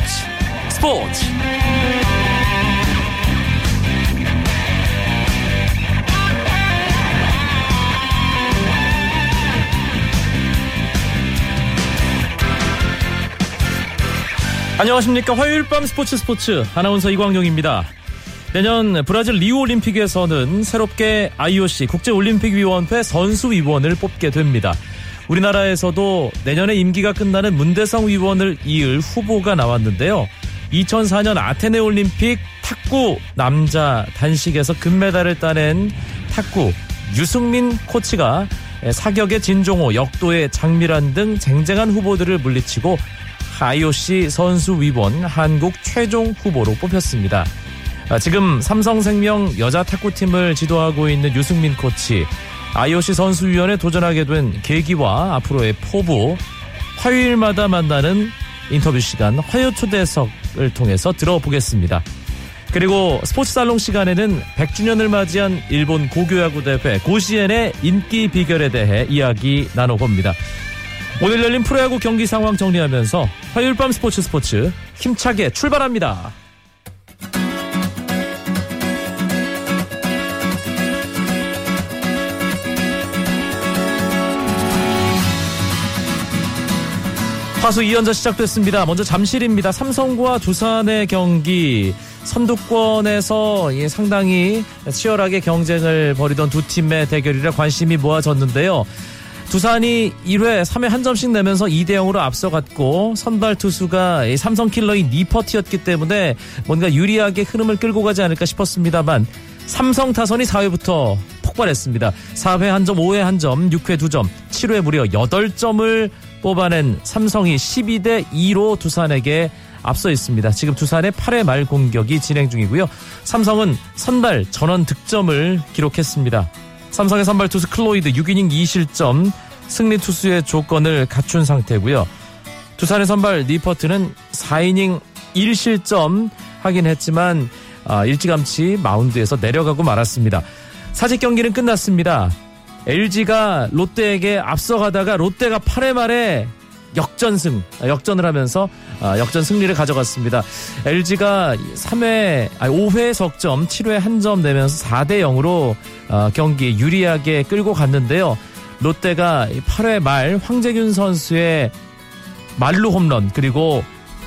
스포츠. 스포츠. 안녕하십니까. 화요일 밤 스포츠 스포츠. 아나운서 이광용입니다. 내년 브라질 리우 올림픽에서는 새롭게 IOC 국제올림픽위원회 선수위원을 뽑게 됩니다 우리나라에서도 내년에 임기가 끝나는 문대성 위원을 이을 후보가 나왔는데요. 2004년 아테네 올림픽 탁구 남자 단식에서 금메달을 따낸 탁구 유승민 코치가 사격의 진종호, 역도의 장미란 등 쟁쟁한 후보들을 물리치고 IOC 선수 위원 한국 최종 후보로 뽑혔습니다. 지금 삼성생명 여자 탁구팀을 지도하고 있는 유승민 코치 IOC 선수위원회 도전하게 된 계기와 앞으로의 포부 화요일마다 만나는 인터뷰 시간 화요 초대석을 통해서 들어보겠습니다. 그리고 스포츠 살롱 시간에는 100주년을 맞이한 일본 고교야구 대회 고시엔의 인기 비결에 대해 이야기 나눠봅니다. 오늘 열린 프로야구 경기 상황 정리하면서 화요일 밤 스포츠 스포츠 힘차게 출발합니다. 파수 2연전 시작됐습니다. 먼저 잠실입니다. 삼성과 두산의 경기. 선두권에서 상당히 치열하게 경쟁을 벌이던 두 팀의 대결이라 관심이 모아졌는데요. 두산이 1회 3회 한 점씩 내면서 2대 0으로 앞서갔고 선발 투수가 삼성 킬러인 니퍼트였기 때문에 뭔가 유리하게 흐름을 끌고 가지 않을까 싶었습니다만 삼성 타선이 4회부터 폭발했습니다. 4회 한 점, 5회 한 점, 6회 2점, 7회 무려 8점을 뽑아낸 삼성이 12대 2로 두산에게 앞서 있습니다. 지금 두산의 8회 말 공격이 진행 중이고요. 삼성은 선발 전원 득점을 기록했습니다. 삼성의 선발 투수 클로이드 6이닝 2실점 승리 투수의 조건을 갖춘 상태고요. 두산의 선발 니퍼트는 4이닝 1실점 하긴 했지만 아, 일찌감치 마운드에서 내려가고 말았습니다. 사직 경기는 끝났습니다. LG가 롯데에게 앞서가다가 롯데가 8회 말에 역전승, 역전을 하면서 아, 역전 승리를 가져갔습니다. LG가 3회, 아니 5회 석점, 7회 한 점 내면서 4대 0으로 아, 경기 유리하게 끌고 갔는데요. 롯데가 8회 말 황재균 선수의 말루 홈런 그리고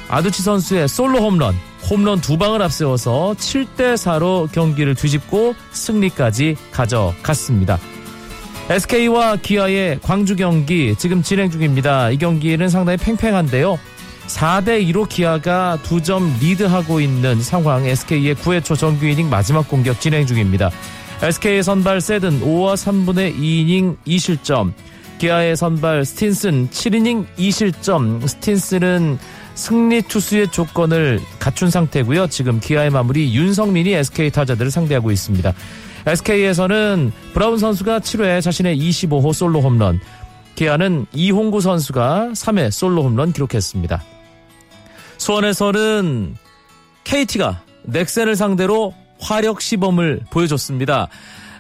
아두치 선수의 솔로 홈런, 홈런 두 방을 앞세워서 7대 4로 경기를 뒤집고 승리까지 가져갔습니다. SK와 기아의 광주 경기 지금 진행 중입니다. 이 경기는 상당히 팽팽한데요. 4대 2로 기아가 2점 리드하고 있는 상황 SK의 9회 초 정규 이닝 마지막 공격 진행 중입니다. SK의 선발 세든 5와 3분의 2이닝 2실점 기아의 선발 스틴슨 7이닝 2실점 스틴슨은 승리 투수의 조건을 갖춘 상태고요. 지금 기아의 마무리 윤성민이 SK 타자들을 상대하고 있습니다. SK에서는 브라운 선수가 7회 자신의 25호 솔로 홈런, 기아는 이홍구 선수가 3회 솔로 홈런 기록했습니다. 수원에서는 KT가 넥센을 상대로 화력 시범을 보여줬습니다.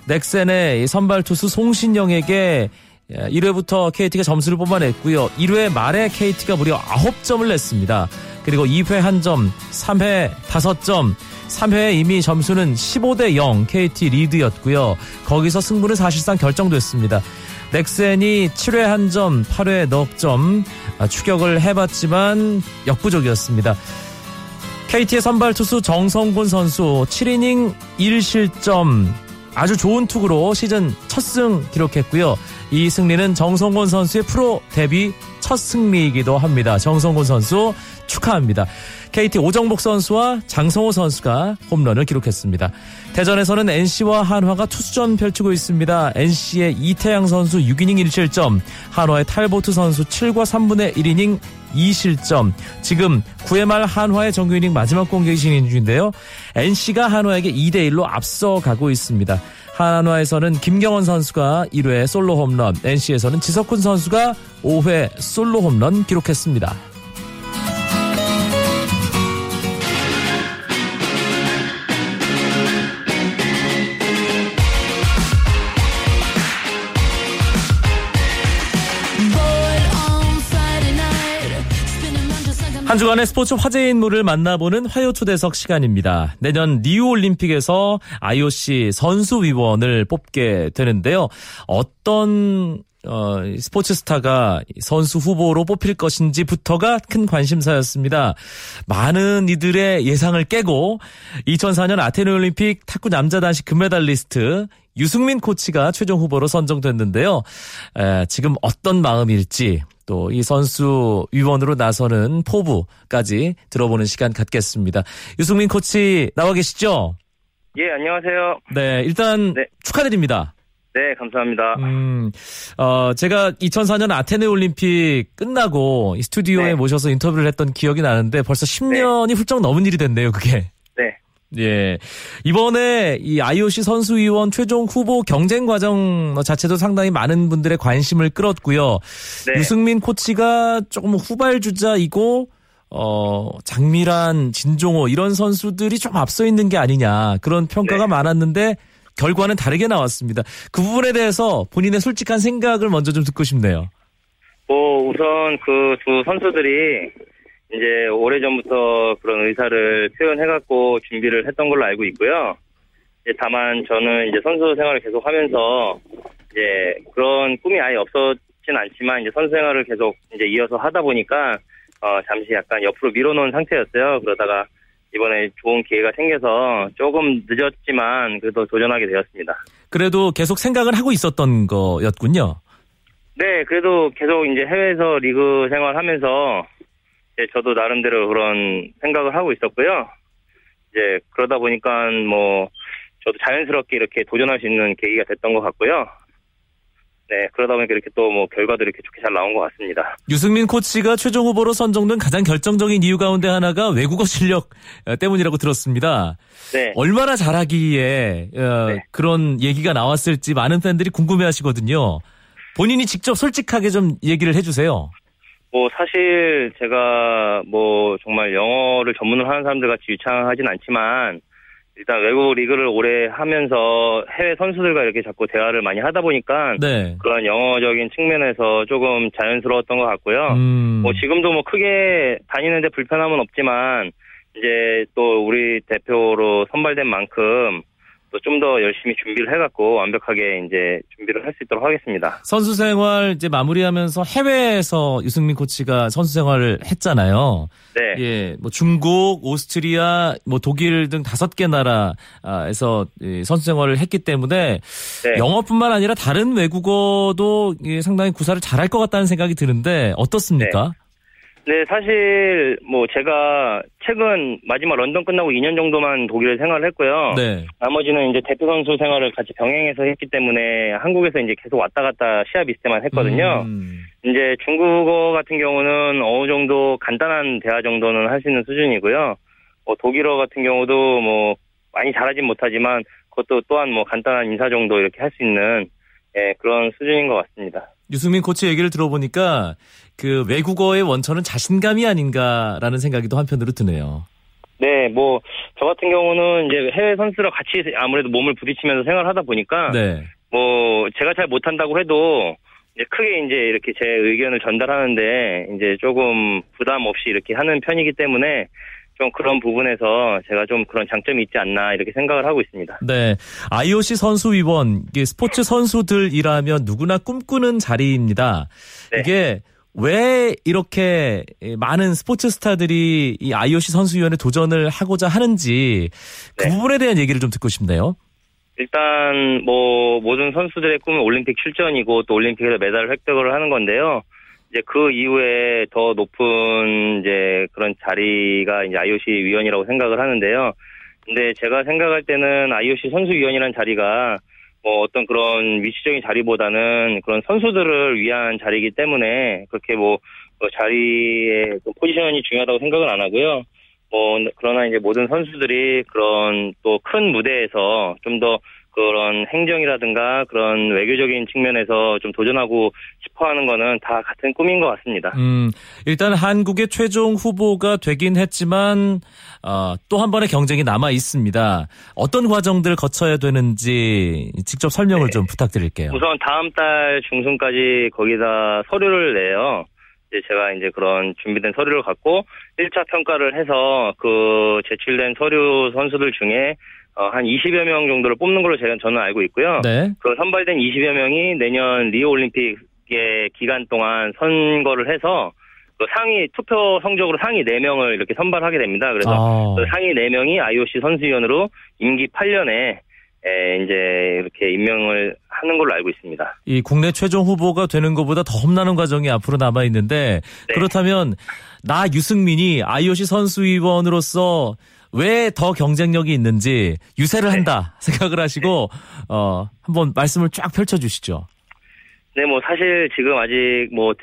넥센의 선발 투수 송신영에게 1회부터 KT가 점수를 뽑아냈고요. 1회 말에 KT가 무려 9점을 냈습니다. 그리고 2회 1점, 3회 5점, 3회에 이미 점수는 15대 0 KT 리드였고요. 거기서 승부는 사실상 결정됐습니다. 넥센이 7회 한 점, 8회 넉점 추격을 해봤지만 역부족이었습니다. KT의 선발 투수 정성곤 선수 7이닝 1실점 아주 좋은 투구로 시즌 첫 승 기록했고요. 이 승리는 정성곤 선수의 프로 데뷔 첫 승리이기도 합니다. 정성곤 선수 축하합니다. KT 오정복 선수와 장성호 선수가 홈런을 기록했습니다. 대전에서는 NC와 한화가 투수전 펼치고 있습니다. NC의 이태양 선수 6이닝 1실점, 한화의 탈보트 선수 7과 3분의 1이닝 2실점. 지금 9회 말 한화의 정규 이닝 마지막 공격이 진행 중인데요. NC가 한화에게 2대 1로 앞서가고 있습니다. 한화에서는 김경원 선수가 1회 솔로 홈런, NC에서는 지석훈 선수가 5회 솔로 홈런 기록했습니다. 한 주간의 스포츠 화제 인물을 만나보는 화요초대석 시간입니다. 내년 리우올림픽에서 IOC 선수위원을 뽑게 되는데요. 어떤 어, 스포츠 스타가 선수 후보로 뽑힐 것인지부터가 큰 관심사였습니다. 많은 이들의 예상을 깨고 2004년 아테네 올림픽 탁구 남자 단식 금메달리스트 유승민 코치가 최종 후보로 선정됐는데요. 에, 지금 어떤 마음일지 또 이 선수 위원으로 나서는 포부까지 들어보는 시간 갖겠습니다. 유승민 코치 나와 계시죠? 예, 안녕하세요. 네, 일단 네. 축하드립니다. 네, 감사합니다. 음, 어, 제가 2004년 아테네 올림픽 끝나고 이 스튜디오에 네. 모셔서 인터뷰를 했던 기억이 나는데 벌써 10년이 훌쩍 넘은 일이 됐네요, 그게. 네. 예. 이번에 이 IOC 선수위원 최종 후보 경쟁 과정 자체도 상당히 많은 분들의 관심을 끌었고요. 네. 유승민 코치가 조금 후발주자이고 어, 장미란, 진종호 이런 선수들이 좀 앞서 있는 게 아니냐 그런 평가가 네. 많았는데 결과는 다르게 나왔습니다. 그 부분에 대해서 본인의 솔직한 생각을 먼저 좀 듣고 싶네요. 뭐, 우선 그 두 선수들이 이제 오래 전부터 그런 의사를 표현해갖고 준비를 했던 걸로 알고 있고요. 다만 저는 이제 선수 생활을 계속 하면서 이제 그런 꿈이 아예 없었진 않지만 이제 선수 생활을 계속 이제 이어서 하다 보니까 어, 잠시 약간 옆으로 밀어놓은 상태였어요. 그러다가 이번에 좋은 기회가 생겨서 조금 늦었지만 그래도 도전하게 되었습니다. 그래도 계속 생각을 하고 있었던 거였군요. 네, 그래도 계속 이제 해외에서 리그 생활하면서 이제 저도 나름대로 그런 생각을 하고 있었고요. 이제 그러다 보니까 뭐 저도 자연스럽게 이렇게 도전할 수 있는 계기가 됐던 것 같고요. 네, 그러다 보니까 이렇게 또 뭐 결과도 이렇게 좋게 잘 나온 것 같습니다. 유승민 코치가 최종 후보로 선정된 가장 결정적인 이유 가운데 하나가 외국어 실력 어, 때문이라고 들었습니다. 네, 얼마나 잘하기에 어, 네. 그런 얘기가 나왔을지 많은 팬들이 궁금해 하시거든요. 본인이 직접 솔직하게 좀 얘기를 해주세요. 뭐 사실 제가 뭐 정말 영어를 전문으로 하는 사람들 같이 유창하진 않지만 일단 외국 리그를 오래 하면서 해외 선수들과 이렇게 자꾸 대화를 많이 하다 보니까 네. 그런 영어적인 측면에서 조금 자연스러웠던 것 같고요. 음, 뭐 지금도 뭐 크게 다니는데 불편함은 없지만 이제 또 우리 대표로 선발된 만큼 또 좀 더 열심히 준비를 해갖고 완벽하게 이제 준비를 할 수 있도록 하겠습니다. 선수 생활 이제 마무리하면서 해외에서 유승민 코치가 선수 생활을 했잖아요. 네, 예, 뭐 중국, 오스트리아, 뭐 독일 등 다섯 개 나라에서 이 선수 생활을 했기 때문에 네. 영어뿐만 아니라 다른 외국어도 예, 상당히 구사를 잘할 것 같다는 생각이 드는데 어떻습니까? 네, 사실 뭐 제가 최근 마지막 런던 끝나고 2년 정도만 독일에 생활을 했고요. 네. 나머지는 이제 대표 선수 생활을 같이 병행해서 했기 때문에 한국에서 이제 계속 왔다 갔다 시합 있을 때만 했거든요. 음, 이제 중국어 같은 경우는 어느 정도 간단한 대화 정도는 할 수 있는 수준이고요. 뭐 독일어 같은 경우도 뭐 많이 잘하진 못하지만 그것도 또한 뭐 간단한 인사 정도 이렇게 할 수 있는 예, 그런 수준인 것 같습니다. 유승민 코치 얘기를 들어보니까 그 외국어의 원천은 자신감이 아닌가라는 생각이 또 한편으로 드네요. 네, 뭐 저 같은 경우는 이제 해외 선수랑 같이 아무래도 몸을 부딪히면서 생활을 하다 보니까 네. 뭐 제가 잘 못한다고 해도 이제 크게 이제 이렇게 제 의견을 전달하는데 이제 조금 부담 없이 이렇게 하는 편이기 때문에 좀 그런 부분에서 제가 좀 그런 장점이 있지 않나 이렇게 생각을 하고 있습니다. 네. IOC 선수 위원, 이게 스포츠 선수들이라면 누구나 꿈꾸는 자리입니다. 네. 이게 왜 이렇게 많은 스포츠 스타들이 이 IOC 선수위원에 도전을 하고자 하는지 그 네. 부분에 대한 얘기를 좀 듣고 싶네요. 일단 뭐 모든 선수들의 꿈은 올림픽 출전이고 또 올림픽에서 메달을 획득을 하는 건데요. 이제 그 이후에 더 높은 이제 그런 자리가 이제 IOC 위원이라고 생각을 하는데요. 근데 제가 생각할 때는 IOC 선수위원이라는 자리가 뭐 어떤 그런 위치적인 자리보다는 그런 선수들을 위한 자리이기 때문에 그렇게 뭐, 그 자리의 그 포지션이 중요하다고 생각은 안 하고요. 뭐 그러나 이제 모든 선수들이 그런 또 큰 무대에서 좀더 그런 행정이라든가 그런 외교적인 측면에서 좀 도전하고 싶어 하는 거는 다 같은 꿈인 것 같습니다. 음, 일단 한국의 최종 후보가 되긴 했지만 어, 또 한 번의 경쟁이 남아 있습니다. 어떤 과정들 거쳐야 되는지 직접 설명을 네. 좀 부탁드릴게요. 우선 다음 달 중순까지 거기다 서류를 내요. 이제 제가 이제 그런 준비된 서류를 갖고 1차 평가를 해서 그 제출된 서류 선수들 중에 어, 한 20여 명 정도를 뽑는 걸로 제가 저는 알고 있고요. 네. 그 선발된 20여 명이 내년 리오 올림픽의 기간 동안 선거를 해서 그 상위 투표 성적으로 상위 4명을 이렇게 선발하게 됩니다. 그래서 아, 그 상위 4명이 IOC 선수위원으로 임기 8년에 에, 이제 이렇게 임명을 하는 걸로 알고 있습니다. 이 국내 최종 후보가 되는 것보다 더 험난한 과정이 앞으로 남아 있는데 네. 그렇다면 나 유승민이 IOC 선수위원으로서 왜 더 경쟁력이 있는지 유세를 네. 한다 생각을 하시고 어 한번 말씀을 쫙 펼쳐 주시죠. 네, 뭐 사실 지금 아직 뭐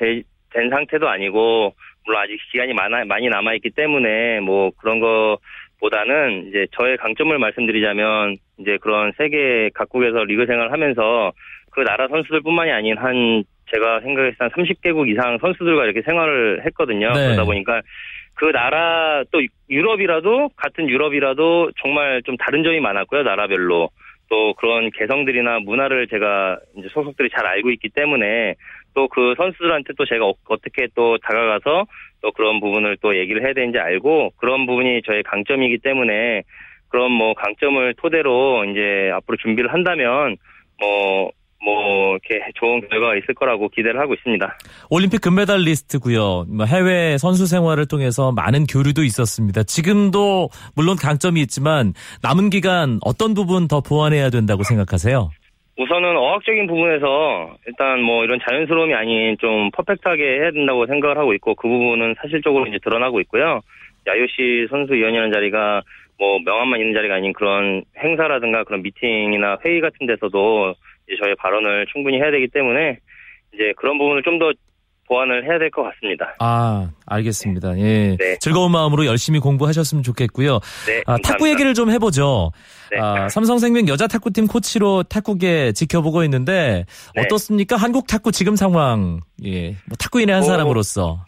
된 상태도 아니고 물론 아직 기간이 많아 많이 남아 있기 때문에 뭐 그런 거보다는 이제 저의 강점을 말씀드리자면 이제 그런 세계 각국에서 리그 생활을 하면서 그 나라 선수들뿐만이 아닌 한 제가 생각했을 때한 30개국 이상 선수들과 이렇게 생활을 했거든요. 네. 그러다 보니까 그 나라 또 유럽이라도 같은 유럽이라도 정말 좀 다른 점이 많았고요 나라별로. 또 그런 개성들이나 문화를 제가 이제 소속들이 잘 알고 있기 때문에 또 그 선수들한테 또 제가 어- 어떻게 또 다가가서 또 그런 부분을 또 얘기를 해야 되는지 알고 그런 부분이 저의 강점이기 때문에 그런 뭐 강점을 토대로 이제 앞으로 준비를 한다면 뭐 뭐 이렇게 좋은 결과가 있을 거라고 기대를 하고 있습니다. 올림픽 금메달리스트고요. 뭐 해외 선수 생활을 통해서 많은 교류도 있었습니다. 지금도 물론 강점이 있지만 남은 기간 어떤 부분 더 보완해야 된다고 생각하세요? 우선은 어학적인 부분에서 일단 뭐 이런 자연스러움이 아닌 좀 퍼펙트하게 해야 된다고 생각을 하고 있고 그 부분은 사실적으로 이제 드러나고 있고요. IOC 선수위원이라는 자리가 뭐 명함만 있는 자리가 아닌 그런 행사라든가 그런 미팅이나 회의 같은 데서도 이제 저의 발언을 충분히 해야 되기 때문에 이제 그런 부분을 좀 더 보완을 해야 될 것 같습니다. 아, 알겠습니다. 예. 네. 즐거운 마음으로 열심히 공부하셨으면 좋겠고요. 네, 아. 탁구 얘기를 좀 해보죠. 네. 아, 삼성생명 여자 탁구팀 코치로 탁구계 지켜보고 있는데 네. 어떻습니까? 한국 탁구 지금 상황. 예. 뭐 탁구인의 한 어, 사람으로서.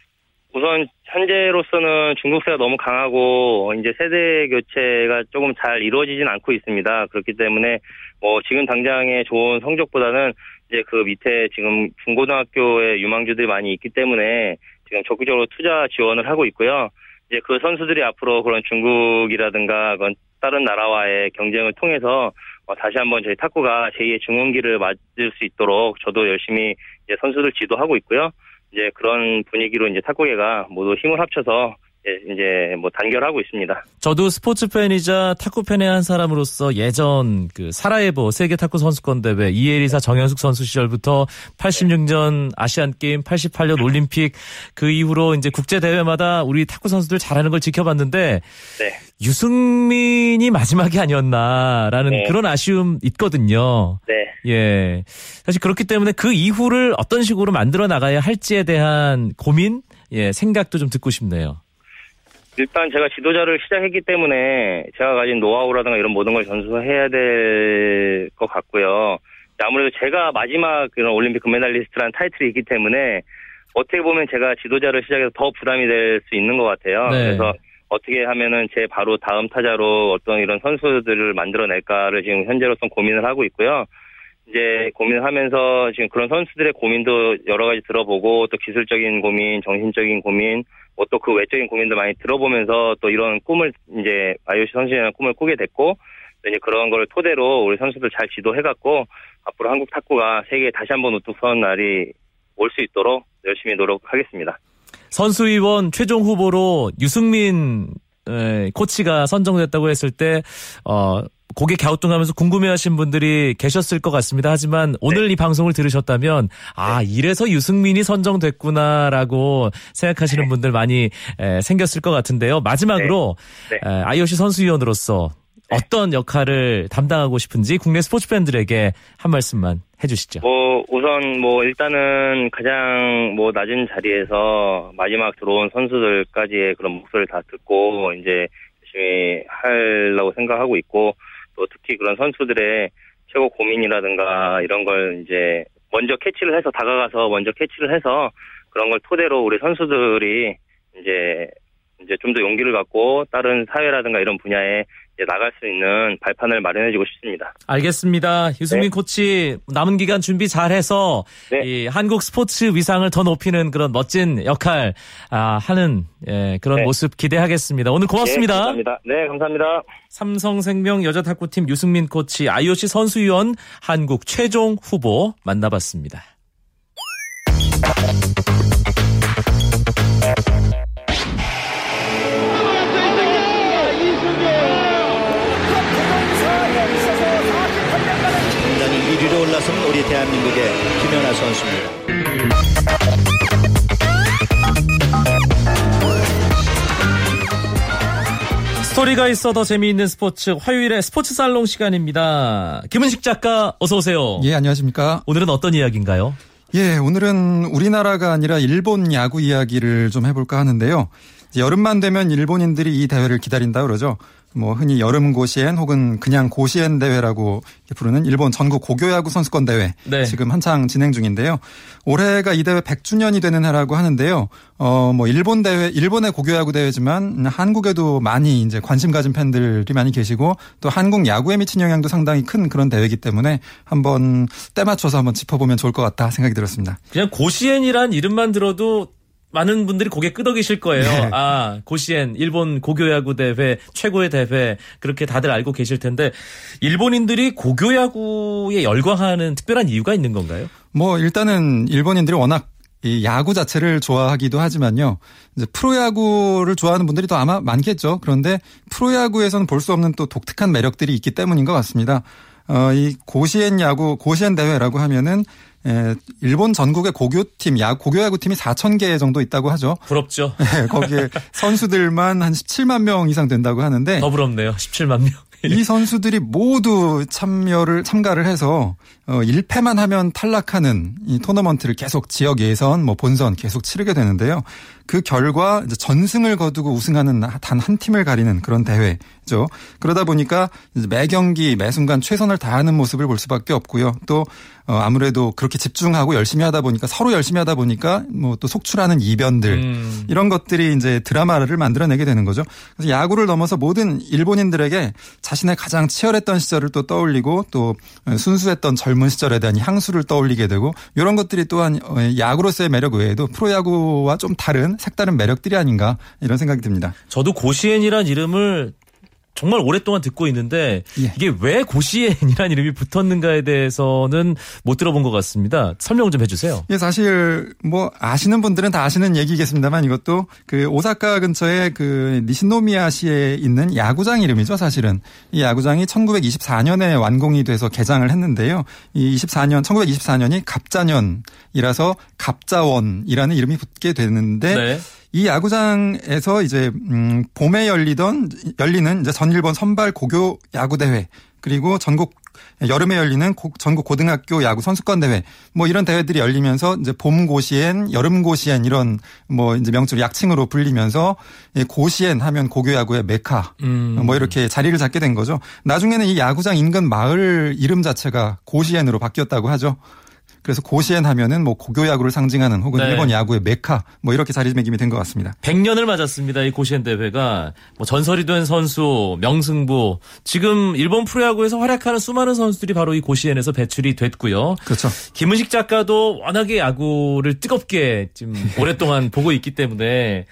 우선 현재로서는 중국세가 너무 강하고 이제 세대 교체가 조금 잘 이루어지진 않고 있습니다. 그렇기 때문에 뭐 지금 당장의 좋은 성적보다는 이제 그 밑에 지금 중고등학교에 유망주들이 많이 있기 때문에 지금 적극적으로 투자 지원을 하고 있고요. 이제 그 선수들이 앞으로 그런 중국이라든가 그런 다른 나라와의 경쟁을 통해서 어, 다시 한번 저희 탁구가 제2의 중흥기를 맞을 수 있도록 저도 열심히 이제 선수들 지도하고 있고요. 이제 그런 분위기로 이제 탁구계가 모두 힘을 합쳐서 이제- 이제 뭐 단결하고 있습니다. 저도 스포츠 팬이자 탁구 팬의 한 사람으로서 예전 그 사라예보 세계 탁구 선수권 대회 이에리사 정현숙 선수 시절부터 86년 아시안 게임, 88년 올림픽 그 이후로 이제 국제 대회마다 우리 탁구 선수들 잘하는 걸 지켜봤는데 네. 유승민이 마지막이 아니었나라는 네. 그런 아쉬움 있거든요. 네. 예. 사실 그렇기 때문에 그 이후를 어떤 식으로 만들어 나가야 할지에 대한 고민, 예, 생각도 좀 듣고 싶네요. 일단 제가 지도자를 시작했기 때문에 제가 가진 노하우라든가 이런 모든 걸 전수해야 될 것 같고요. 아무래도 제가 마지막 그런 올림픽 금메달리스트라는 타이틀이 있기 때문에 어떻게 보면 제가 지도자를 시작해서 더 부담이 될 수 있는 것 같아요. 네. 그래서 어떻게 하면은 제 바로 다음 타자로 어떤 이런 선수들을 만들어낼까를 지금 현재로선 고민을 하고 있고요. 이제 고민을 하면서 지금 그런 선수들의 고민도 여러 가지 들어보고 또 기술적인 고민, 정신적인 고민, 뭐 또 그 외적인 고민도 많이 들어보면서 또 이런 꿈을 이제 IOC 선수라는 꿈을 꾸게 됐고 또 이제 그런 걸 토대로 우리 선수들 잘 지도해갖고 앞으로 한국 탁구가 세계에 다시 한번 우뚝 서는 날이 올 수 있도록 열심히 노력하겠습니다. 선수위원 최종 후보로 유승민 에, 코치가 선정됐다고 했을 때 어, 고개 갸우뚱하면서 궁금해하신 분들이 계셨을 것 같습니다. 하지만 오늘 이 방송을 들으셨다면 아 이래서 유승민이 선정됐구나라고 생각하시는 분들 많이 에, 생겼을 것 같은데요. 마지막으로 네. 네. 에, IOC 선수위원으로서 어떤 역할을 담당하고 싶은지 국내 스포츠 팬들에게 한 말씀만 해주시죠. 뭐 우선 뭐 일단은 가장 뭐 낮은 자리에서 마지막 들어온 선수들까지의 그런 목소리를 다 듣고 이제 열심히 하려고 생각하고 있고 또 특히 그런 선수들의 최고 고민이라든가 이런 걸 이제 먼저 캐치를 해서 다가가서 먼저 캐치를 해서 그런 걸 토대로 우리 선수들이 이제 이제 좀 더 용기를 갖고 다른 사회라든가 이런 분야에 나갈 수 있는 발판을 마련해주고 싶습니다. 알겠습니다. 유승민 네. 코치 남은 기간 준비 잘해서 네. 이 한국 스포츠 위상을 더 높이는 그런 멋진 역할 아, 하는 예, 그런 네. 모습 기대하겠습니다. 오늘 고맙습니다. 네, 감사합니다. 네, 감사합니다. 삼성생명 여자 탁구팀 유승민 코치 IOC 선수위원 한국 최종 후보 만나봤습니다. 올라선 우리 대한민국의 김연아 선수입니다. 스토리가 있어 더 재미있는 스포츠 화요일에 스포츠 살롱 시간입니다. 김은식 작가 어서 오세요. 예, 안녕하십니까? 오늘은 어떤 이야기인가요? 예, 오늘은 우리나라가 아니라 일본 야구 이야기를 좀 해볼까 하는데요. 여름만 되면 일본인들이 이 대회를 기다린다 그러죠. 뭐 흔히 여름 고시엔 혹은 그냥 고시엔 대회라고 부르는 일본 전국 고교야구 선수권 대회 네. 지금 한창 진행 중인데요. 올해가 이 대회 100주년이 되는 해라고 하는데요. 어 뭐 일본 대회 일본의 고교야구 대회지만 한국에도 많이 이제 관심 가진 팬들이 많이 계시고 또 한국 야구에 미친 영향도 상당히 큰 그런 대회이기 때문에 한번 때 맞춰서 한번 짚어보면 좋을 것 같다 생각이 들었습니다. 그냥 고시엔이란 이름만 들어도 많은 분들이 고개 끄덕이실 거예요. 네. 아, 고시엔 일본 고교 야구 대회 최고의 대회 그렇게 다들 알고 계실 텐데 일본인들이 고교 야구에 열광하는 특별한 이유가 있는 건가요? 뭐 일단은 일본인들이 워낙 이 야구 자체를 좋아하기도 하지만요. 이제 프로야구를 좋아하는 분들이 더 아마 많겠죠. 그런데 프로야구에서는 볼 수 없는 또 독특한 매력들이 있기 때문인 것 같습니다. 어, 이 고시엔 야구, 고시엔 대회라고 하면은 예, 일본 전국의 고교팀, 야, 고교야구팀이 4천 개 정도 있다고 하죠. 부럽죠. 예, 거기에 선수들만 한 17만 명 이상 된다고 하는데. 더 부럽네요. 17만 명. 이 선수들이 모두 참여를 참가를 해서 어 1패만 하면 탈락하는 이 토너먼트를 계속 지역 예선 뭐 본선 계속 치르게 되는데요. 그 결과 이제 전승을 거두고 우승하는 단 한 팀을 가리는 그런 대회 죠. 그러다 보니까 매 경기 매 순간 최선을 다하는 모습을 볼 수밖에 없고요. 또 어, 아무래도 그렇게 집중하고 열심히 하다 보니까 서로 열심히 하다 보니까 뭐 또 속출하는 이변들 음. 이런 것들이 이제 드라마를 만들어내게 되는 거죠. 그래서 야구를 넘어서 모든 일본인들에게 자신의 가장 치열했던 시절을 또 떠올리고 또 순수했던 젊은 시절에 대한 향수를 떠올리게 되고 이런 것들이 또한 어, 야구로서의 매력 외에도 프로야구와 좀 다른 색다른 매력들이 아닌가 이런 생각이 듭니다. 저도 고시엔이란 이름을 정말 오랫동안 듣고 있는데 예. 이게 왜 고시엔이라는 이름이 붙었는가에 대해서는 못 들어본 것 같습니다. 설명 좀 해주세요. 예, 사실 뭐 아시는 분들은 다 아시는 얘기겠습니다만 이것도 그 오사카 근처에 그 니시노미야시에 있는 야구장 이름이죠. 사실은 이 야구장이 1924년에 완공이 돼서 개장을 했는데요. 이 24년 1924년이 갑자년이라서 갑자원이라는 이름이 붙게 되는데. 네. 이 야구장에서 이제 음 봄에 열리던 열리는 이제 전일본 선발 고교 야구 대회 그리고 전국 여름에 열리는 고, 전국 고등학교 야구 선수권 대회 뭐 이런 대회들이 열리면서 이제 봄 고시엔 여름 고시엔 이런 뭐 이제 명칭 약칭으로 불리면서 고시엔 하면 고교 야구의 메카 음. 뭐 이렇게 자리를 잡게 된 거죠. 나중에는 이 야구장 인근 마을 이름 자체가 고시엔으로 바뀌었다고 하죠. 그래서 고시엔 하면은 뭐 고교 야구를 상징하는 혹은 네. 일본 야구의 메카 뭐 이렇게 자리매김이 된 것 같습니다. 100년을 맞았습니다. 이 고시엔 대회가 뭐 전설이 된 선수, 명승부 지금 일본 프로야구에서 활약하는 수많은 선수들이 바로 이 고시엔에서 배출이 됐고요. 그렇죠. 김은식 작가도 워낙에 야구를 뜨겁게 지금 오랫동안 보고 있기 때문에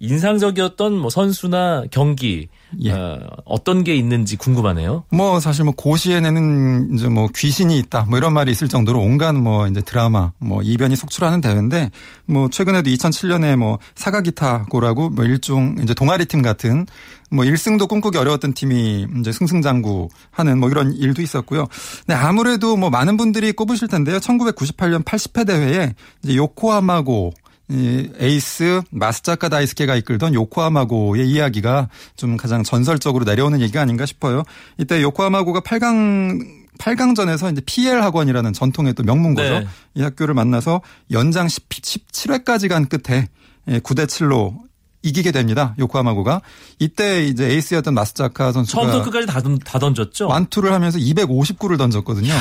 인상적이었던 뭐 선수나 경기 예. 어, 떤게 있는지 궁금하네요. 뭐 사실 뭐 고시에는 이제 뭐 귀신이 있다 뭐 이런 말이 있을 정도로 온갖 뭐 이제 드라마 뭐 이변이 속출하는 대회인데 뭐 최근에도 2007년에 뭐 사가기타고라고 뭐 일종 이제 동아리 팀 같은 뭐 1승도 꿈꾸기 어려웠던 팀이 이제 승승장구 하는 뭐 이런 일도 있었고요. 네, 아무래도 뭐 많은 분들이 꼽으실 텐데요. 1998년 80회 대회에 이제 요코하마고 이 에이스 마스자카 다이스케가 이끌던 요코하마고의 이야기가 좀 가장 전설적으로 내려오는 얘기가 아닌가 싶어요. 이때 요코하마고가 8강 8강전에서 이제 PL 학원이라는 전통의 또 명문고죠. 네. 이 학교를 만나서 연장 10, 17회까지 간 끝에 9대 예, 7로 이기게 됩니다. 요코하마고가. 이때 이제 에이스였던 마스자카 선수가 처음부터 끝까지 다, 다 던졌죠. 완투를 하면서 259를 던졌거든요.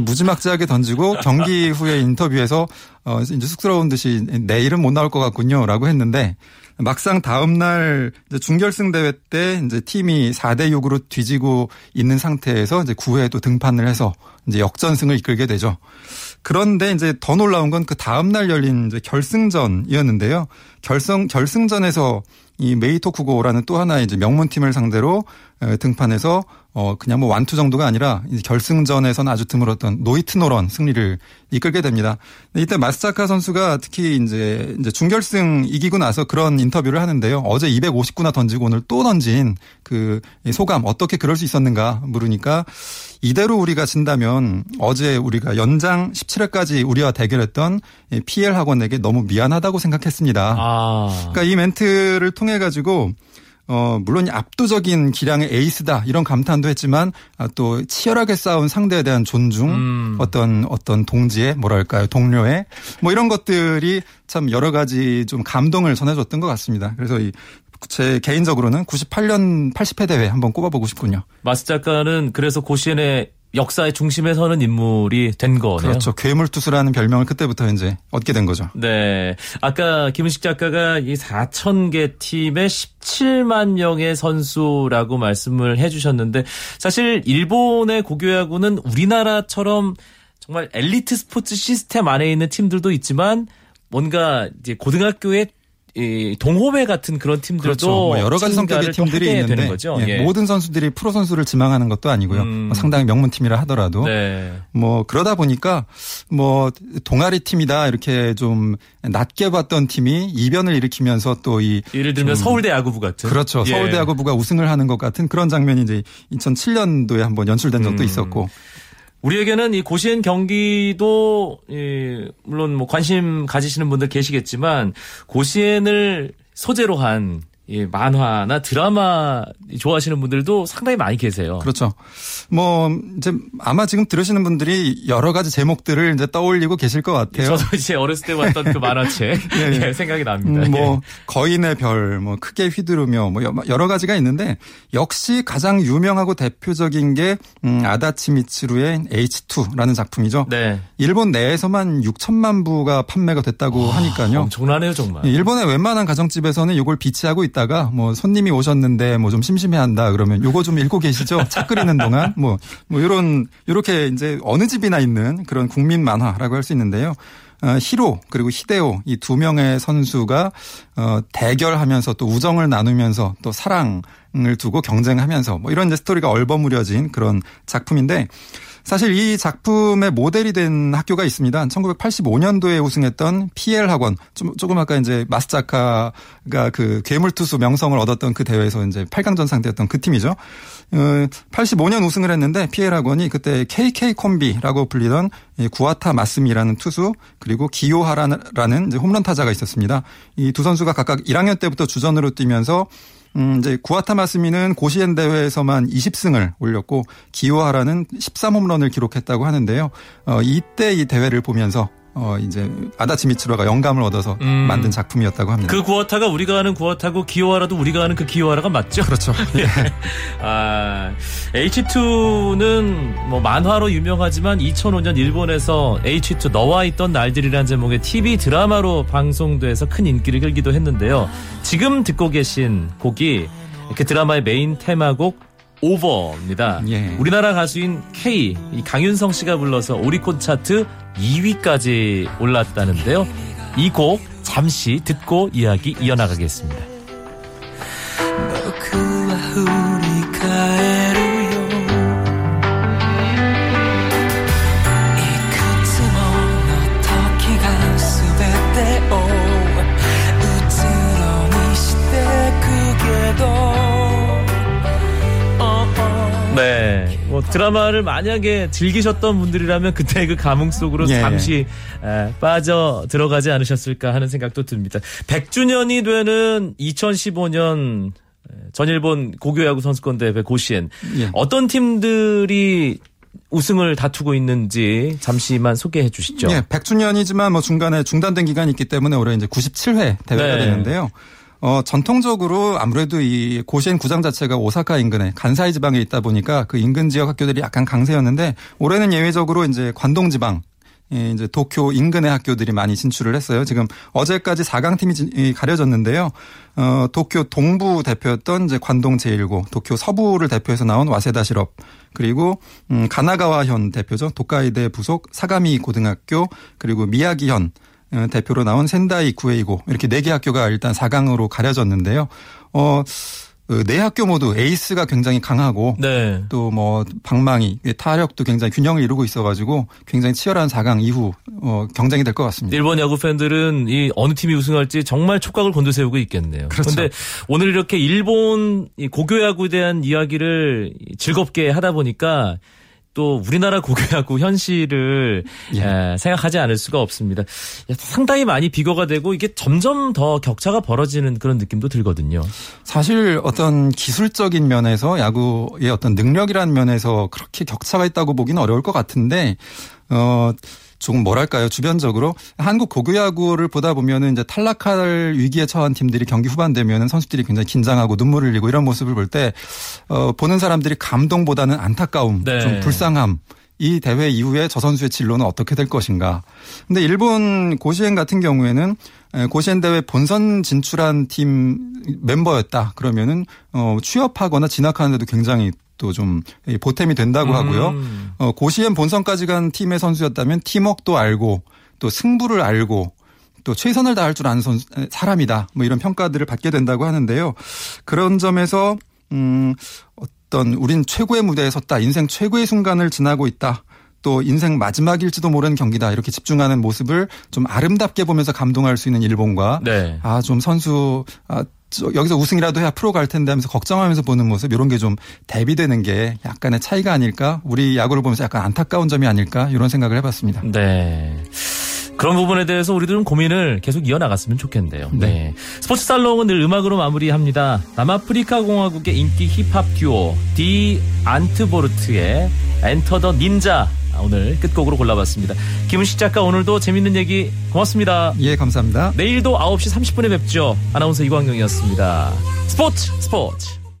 무지막지하게 던지고 경기 후에 인터뷰에서 어 이제 쑥스러운 듯이 내일은 못 나올 것 같군요라고 했는데 막상 다음 날 중결승 대회 때 이제 팀이 4대 6으로 뒤지고 있는 상태에서 이제 9회에 또 등판을 해서 이제 역전승을 이끌게 되죠. 그런데 이제 더 놀라운 건 그 다음 날 열린 이제 결승전이었는데요. 결승 결승전에서 이 메이토쿠고라는 또 하나의 이제 명문팀을 상대로 등판해서 어 그냥 뭐 완투 정도가 아니라 결승전에서는 아주 드물었던 노이트 노런 승리를 이끌게 됩니다. 이때 마스자카 선수가 특히 이제 이제 중결승 이기고 나서 그런 인터뷰를 하는데요. 어제 250구나 던지고 오늘 또 던진 그 소감 어떻게 그럴 수 있었는가 물으니까 이대로 우리가 진다면 어제 우리가 연장 17회까지 우리와 대결했던 PL 학원에게 너무 미안하다고 생각했습니다. 아. 그러니까 이 멘트를 통해 가지고 어, 물론 압도적인 기량의 에이스다 이런 감탄도 했지만 아, 또 치열하게 싸운 상대에 대한 존중, 음. 어떤 어떤 동지의 뭐랄까요 동료의 뭐 이런 것들이 참 여러 가지 좀 감동을 전해줬던 것 같습니다. 그래서 이 제 개인적으로는 98년 80회 대회 한번 꼽아보고 싶군요. 마스 작가는 그래서 고시엔의 역사의 중심에 서는 인물이 된 거네요. 그렇죠. 괴물투수라는 별명을 그때부터 이제 얻게 된 거죠. 네. 아까 김은식 작가가 이 4천 개 팀의 17만 명의 선수라고 말씀을 해주셨는데 사실 일본의 고교야구는 우리나라처럼 정말 엘리트 스포츠 시스템 안에 있는 팀들도 있지만 뭔가 이제 고등학교에 이 동호회 같은 그런 팀들도 그렇죠. 뭐 여러 가지 성격의 팀들이 있는데 예, 예. 모든 선수들이 프로 선수를 지망하는 것도 아니고요. 음. 뭐 상당히 명문 팀이라 하더라도 네. 뭐 그러다 보니까 뭐 동아리 팀이다 이렇게 좀 낮게 봤던 팀이 이변을 일으키면서 또 이 예를 들면 서울대 야구부 같은 그렇죠. 예. 서울대 야구부가 우승을 하는 것 같은 그런 장면이 이제 2007년도에 한번 연출된 적도 음. 있었고 우리에게는 이 고시엔 경기도 예, 물론 뭐 관심 가지시는 분들 계시겠지만 고시엔을 소재로 한 예, 만화나 드라마 좋아하시는 분들도 상당히 많이 계세요. 그렇죠. 뭐 이제 아마 지금 들으시는 분들이 여러 가지 제목들을 이제 떠올리고 계실 것 같아요. 저도 이제 어렸을 때 봤던 그 만화책 예, 예. 생각이 납니다. 음, 뭐 예. 거인의 별, 뭐 크게 휘두르며 뭐 여러 가지가 있는데 역시 가장 유명하고 대표적인 게 음, 아다치 미츠루의 H2라는 작품이죠. 네. 일본 내에서만 6천만 부가 판매가 됐다고 와, 하니까요. 엄청나네요, 정말. 일본의 웬만한 가정집에서는 이걸 비치하고 있 있다가 뭐 손님이 오셨는데 뭐 좀 심심해한다 그러면 요거 좀 읽고 계시죠? 차 끓이는 동안 뭐뭐 뭐 요런 요렇게 이제 어느 집이나 있는 그런 국민 만화라고 할 수 있는데요. 어, 히로 그리고 히데오 이 두 명의 선수가 어, 대결하면서 또 우정을 나누면서 또 사랑을 두고 경쟁하면서 뭐 이런 이제 스토리가 얼버무려진 그런 작품인데 사실 이 작품의 모델이 된 학교가 있습니다. 1985년도에 우승했던 PL 학원. 좀, 조금 아까 이제 마스자카가 그 괴물투수 명성을 얻었던 그 대회에서 이제 8강전 상대였던 그 팀이죠. 85년 어, 우승을 했는데 PL 학원이 그때 KK 콤비라고 불리던 구아타 마스미라는 투수 그리고 기요하라는 홈런 타자가 있었습니다. 이 두 선수가 각각 1학년 때부터 주전으로 뛰면서 음, 이제 구아타마스미는 고시엔 대회에서만 20승을 올렸고 기요하라는 13홈런을 기록했다고 하는데요. 어, 이때 이 대회를 보면서 어 이제 아다치 미츠로가 영감을 얻어서 음. 만든 작품이었다고 합니다. 그 구어타가 우리가 아는 구어타고 기요하라도 우리가 아는 그 기요하라가 맞죠? 그렇죠. 예. 아 H2는 뭐 만화로 유명하지만 2005년 일본에서 H2 너와 있던 날들이라는 제목의 TV 드라마로 방송돼서 큰 인기를 끌기도 했는데요. 지금 듣고 계신 곡이 그 드라마의 메인 테마곡 Over입니다. 예. 우리나라 가수인 K 강윤성 씨가 불러서 오리콘 차트 2위까지 올랐다는데요. 이 곡 잠시 듣고 이야기 이어나가겠습니다. 드라마를 만약에 즐기셨던 분들이라면 그때 그 감흥 속으로 예. 잠시 에, 빠져 들어가지 않으셨을까 하는 생각도 듭니다. 100주년이 되는 2015년 전일본 고교야구 선수권 대회 고시엔 예. 어떤 팀들이 우승을 다투고 있는지 잠시만 소개해 주시죠. 예, 100주년이지만 뭐 중간에 중단된 기간이 있기 때문에 올해 이제 97회 대회가 네. 되는데요. 어, 전통적으로 아무래도 이 고시엔 구장 자체가 오사카 인근에 간사이 지방에 있다 보니까 그 인근 지역 학교들이 약간 강세였는데 올해는 예외적으로 이제 관동 지방 예, 이제 도쿄 인근의 학교들이 많이 진출을 했어요. 지금 어제까지 4강 팀이 가려졌는데요. 어, 도쿄 동부 대표였던 이제 관동 제1고, 도쿄 서부를 대표해서 나온 와세다 실업, 그리고 음, 가나가와현 대표죠. 도카이대 부속 사가미 고등학교, 그리고 미야기현 어, 대표로 나온 센다이 구에이고 이렇게 네 개 학교가 일단 4강으로 가려졌는데요. 어, 네 학교 모두 에이스가 굉장히 강하고 네. 또뭐 방망이 타력도 굉장히 균형을 이루고 있어가지고 굉장히 치열한 4강 이후 어, 경쟁이 될 것 같습니다. 일본 야구 팬들은 이 어느 팀이 우승할지 정말 촉각을 곤두세우고 있겠네요. 그렇죠. 그런데 오늘 이렇게 일본 고교 야구에 대한 이야기를 즐겁게 하다 보니까 또 우리나라 고교야구 현실을 예. 에, 생각하지 않을 수가 없습니다. 상당히 많이 비교가 되고 이게 점점 더 격차가 벌어지는 그런 느낌도 들거든요. 사실 어떤 기술적인 면에서 야구의 어떤 능력이라는 면에서 그렇게 격차가 있다고 보기는 어려울 것 같은데 어 조금 뭐랄까요 주변적으로 한국 고교야구를 보다 보면은 이제 탈락할 위기에 처한 팀들이 경기 후반 되면은 선수들이 굉장히 긴장하고 눈물을 흘리고 이런 모습을 볼 때 어, 보는 사람들이 감동보다는 안타까움, 네. 좀 불쌍함. 이 대회 이후에 저 선수의 진로는 어떻게 될 것인가. 근데 일본 고시엔 같은 경우에는 고시엔 대회 본선 진출한 팀 멤버였다. 그러면은 어 취업하거나 진학하는데도 굉장히 또좀 보탬이 된다고 하고요. 음. 어 고시엔 본선까지 간 팀의 선수였다면 팀웍도 알고 또 승부를 알고 또 최선을 다할 줄 아는 선수, 사람이다. 뭐 이런 평가들을 받게 된다고 하는데요. 그런 점에서 음 어떤 우린 최고의 무대에 섰다. 인생 최고의 순간을 지나고 있다. 또 인생 마지막일지도 모르는 경기다. 이렇게 집중하는 모습을 좀 아름답게 보면서 감동할 수 있는 일본과 네. 아좀 선수 아 저, 여기서 우승이라도 해야 프로 갈 텐데 하면서 걱정하면서 보는 모습 이런 게 좀 대비되는 게 약간의 차이가 아닐까? 우리 야구를 보면서 약간 안타까운 점이 아닐까? 이런 생각을 해봤습니다. 네. 그런 부분에 대해서 우리들은 고민을 계속 이어나갔으면 좋겠는데요. 네. 스포츠 살롱은 늘 음악으로 마무리합니다. 남아프리카 공화국의 인기 힙합 듀오 Die Antwoord의 Enter the Ninja 오늘 끝곡으로 골라봤습니다. 김은식 작가 오늘도 재밌는 얘기 고맙습니다. 예, 감사합니다. 내일도 9시 30분에 뵙죠. 아나운서 이광용이었습니다. 스포츠 스포츠.